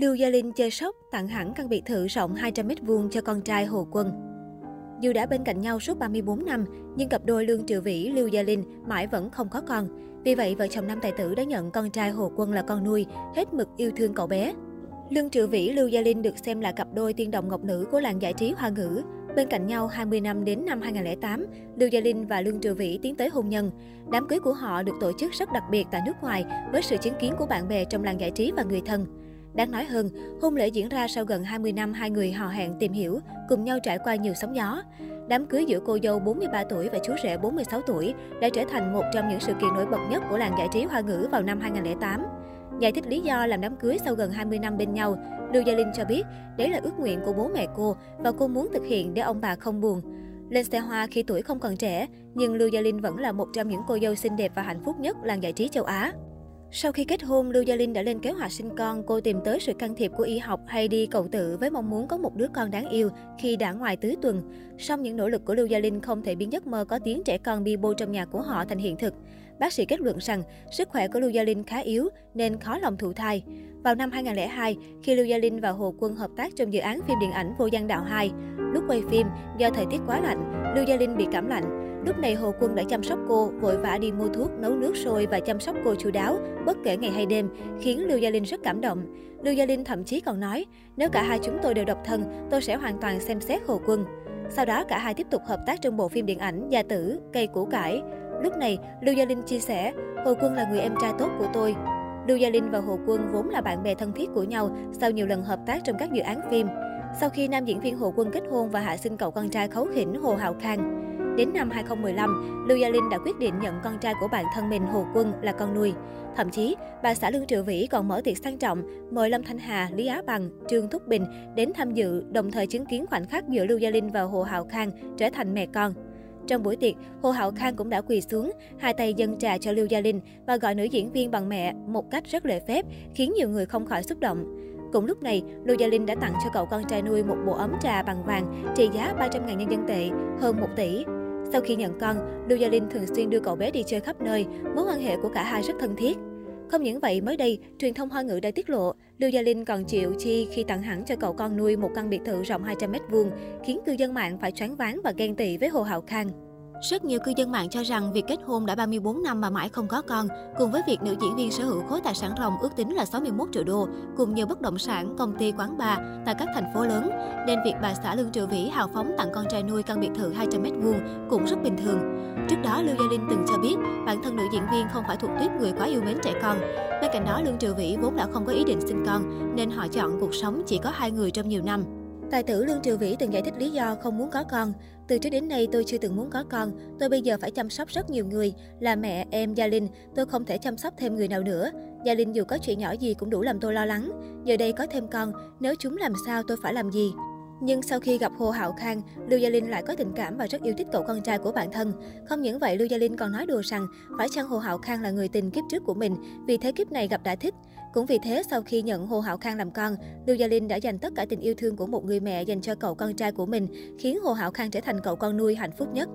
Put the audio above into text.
Lưu Gia Linh chơi sốc tặng hẳn căn biệt thự rộng 200m2 cho con trai Hồ Quân. Dù đã bên cạnh nhau suốt 34 năm, nhưng cặp đôi Lương Triệu Vĩ, Lưu Gia Linh mãi vẫn không có con. Vì vậy, vợ chồng nam tài tử đã nhận con trai Hồ Quân là con nuôi, hết mực yêu thương cậu bé. Lương Triệu Vĩ, Lưu Gia Linh được xem là cặp đôi tiên đồng ngọc nữ của làng giải trí hoa ngữ. Bên cạnh nhau 20 năm đến năm 2008, Lưu Gia Linh và Lương Triệu Vĩ tiến tới hôn nhân. Đám cưới của họ được tổ chức rất đặc biệt tại nước ngoài với sự chứng kiến của bạn bè trong làng giải trí và người thân. Đáng nói hơn, hôn lễ diễn ra sau gần 20 năm hai người hò hẹn tìm hiểu, cùng nhau trải qua nhiều sóng gió. Đám cưới giữa cô dâu 43 tuổi và chú rể 46 tuổi đã trở thành một trong những sự kiện nổi bật nhất của làng giải trí hoa ngữ vào năm 2008. Giải thích lý do làm đám cưới sau gần 20 năm bên nhau, Lưu Gia Linh cho biết đấy là ước nguyện của bố mẹ cô và cô muốn thực hiện để ông bà không buồn. Lên xe hoa khi tuổi không còn trẻ, nhưng Lưu Gia Linh vẫn là một trong những cô dâu xinh đẹp và hạnh phúc nhất làng giải trí châu Á. Sau khi kết hôn, Lưu Gia Linh đã lên kế hoạch sinh con. Cô tìm tới sự can thiệp của y học hay đi cầu tự với mong muốn có một đứa con đáng yêu khi đã ngoài tứ tuần. Song những nỗ lực của Lưu Gia Linh không thể biến giấc mơ có tiếng trẻ con bi bô trong nhà của họ thành hiện thực. Bác sĩ kết luận rằng sức khỏe của Lưu Gia Linh khá yếu nên khó lòng thụ thai. Vào năm 2002, khi Lưu Gia Linh và Hồ Quân hợp tác trong dự án phim điện ảnh Vô Gian Đạo 2, lúc quay phim, do thời tiết quá lạnh, Lưu Gia Linh bị cảm lạnh. Lúc này Hồ Quân đã chăm sóc cô, vội vã đi mua thuốc, nấu nước sôi và chăm sóc cô chu đáo, bất kể ngày hay đêm, khiến Lưu Gia Linh rất cảm động. Lưu Gia Linh thậm chí còn nói, nếu cả hai chúng tôi đều độc thân, tôi sẽ hoàn toàn xem xét Hồ Quân. Sau đó cả hai tiếp tục hợp tác trong bộ phim điện ảnh Gia Tử, Cây Củ Cải. Lúc này, Lưu Gia Linh chia sẻ, Hồ Quân là người em trai tốt của tôi. Lưu Gia Linh và Hồ Quân vốn là bạn bè thân thiết của nhau sau nhiều lần hợp tác trong các dự án phim. Sau khi nam diễn viên Hồ Quân kết hôn và hạ sinh cậu con trai khấu khỉnh Hồ Hạo Khang, Đến năm 2015, Lưu Gia Linh đã quyết định nhận con trai của bạn thân mình Hồ Quân là con nuôi. Thậm chí, bà xã Lương Triệu Vĩ còn mở tiệc sang trọng, mời Lâm Thanh Hà, Lý Á Bằng, Trương Thúc Bình đến tham dự, đồng thời chứng kiến khoảnh khắc giữa Lưu Gia Linh và Hồ Hạo Khang trở thành mẹ con. Trong buổi tiệc, Hồ Hạo Khang cũng đã quỳ xuống, hai tay dâng trà cho Lưu Gia Linh và gọi nữ diễn viên bằng mẹ một cách rất lễ phép, khiến nhiều người không khỏi xúc động. cũng lúc này, Lưu Gia Linh đã tặng cho cậu con trai nuôi một bộ ấm trà bằng vàng trị giá 300.000 nhân dân tệ, hơn 1 tỷ. Sau khi nhận con, Lưu Gia Linh thường xuyên đưa cậu bé đi chơi khắp nơi, mối quan hệ của cả hai rất thân thiết. Không những vậy, mới đây, truyền thông Hoa ngữ đã tiết lộ, Lưu Gia Linh còn chịu chi khi tặng hẳn cho cậu con nuôi một căn biệt thự rộng 200m2, khiến cư dân mạng phải choáng váng và ghen tị với Hồ Hạo Khang. Rất nhiều cư dân mạng cho rằng việc kết hôn đã 34 năm mà mãi không có con, cùng với việc nữ diễn viên sở hữu khối tài sản ròng ước tính là 61 triệu đô, cùng nhiều bất động sản, công ty, quán bar tại các thành phố lớn, nên việc bà xã Lương Triệu Vĩ hào phóng tặng con trai nuôi căn biệt thự 200m2 cũng rất bình thường. Trước đó, Lưu Gia Linh từng cho biết bản thân nữ diễn viên không phải thuộc tuyết người quá yêu mến trẻ con. Bên cạnh đó, Lương Triệu Vĩ vốn đã không có ý định sinh con, nên họ chọn cuộc sống chỉ có hai người trong nhiều năm. Tài tử Lương Triều Vĩ từng giải thích lý do không muốn có con. Từ trước đến nay tôi chưa từng muốn có con, tôi bây giờ phải chăm sóc rất nhiều người, là mẹ, em, Gia Linh, tôi không thể chăm sóc thêm người nào nữa. Gia Linh dù có chuyện nhỏ gì cũng đủ làm tôi lo lắng. Giờ đây có thêm con, nếu chúng làm sao tôi phải làm gì? Nhưng sau khi gặp Hồ Hạo Khang, Lưu Gia Linh lại có tình cảm và rất yêu thích cậu con trai của bản thân. Không những vậy, Lưu Gia Linh còn nói đùa rằng phải chăng Hồ Hạo Khang là người tình kiếp trước của mình, vì thế kiếp này gặp đã thích. Cũng vì thế, sau khi nhận Hồ Hạo Khang làm con, Lưu Gia Linh đã dành tất cả tình yêu thương của một người mẹ dành cho cậu con trai của mình, khiến Hồ Hạo Khang trở thành cậu con nuôi hạnh phúc nhất.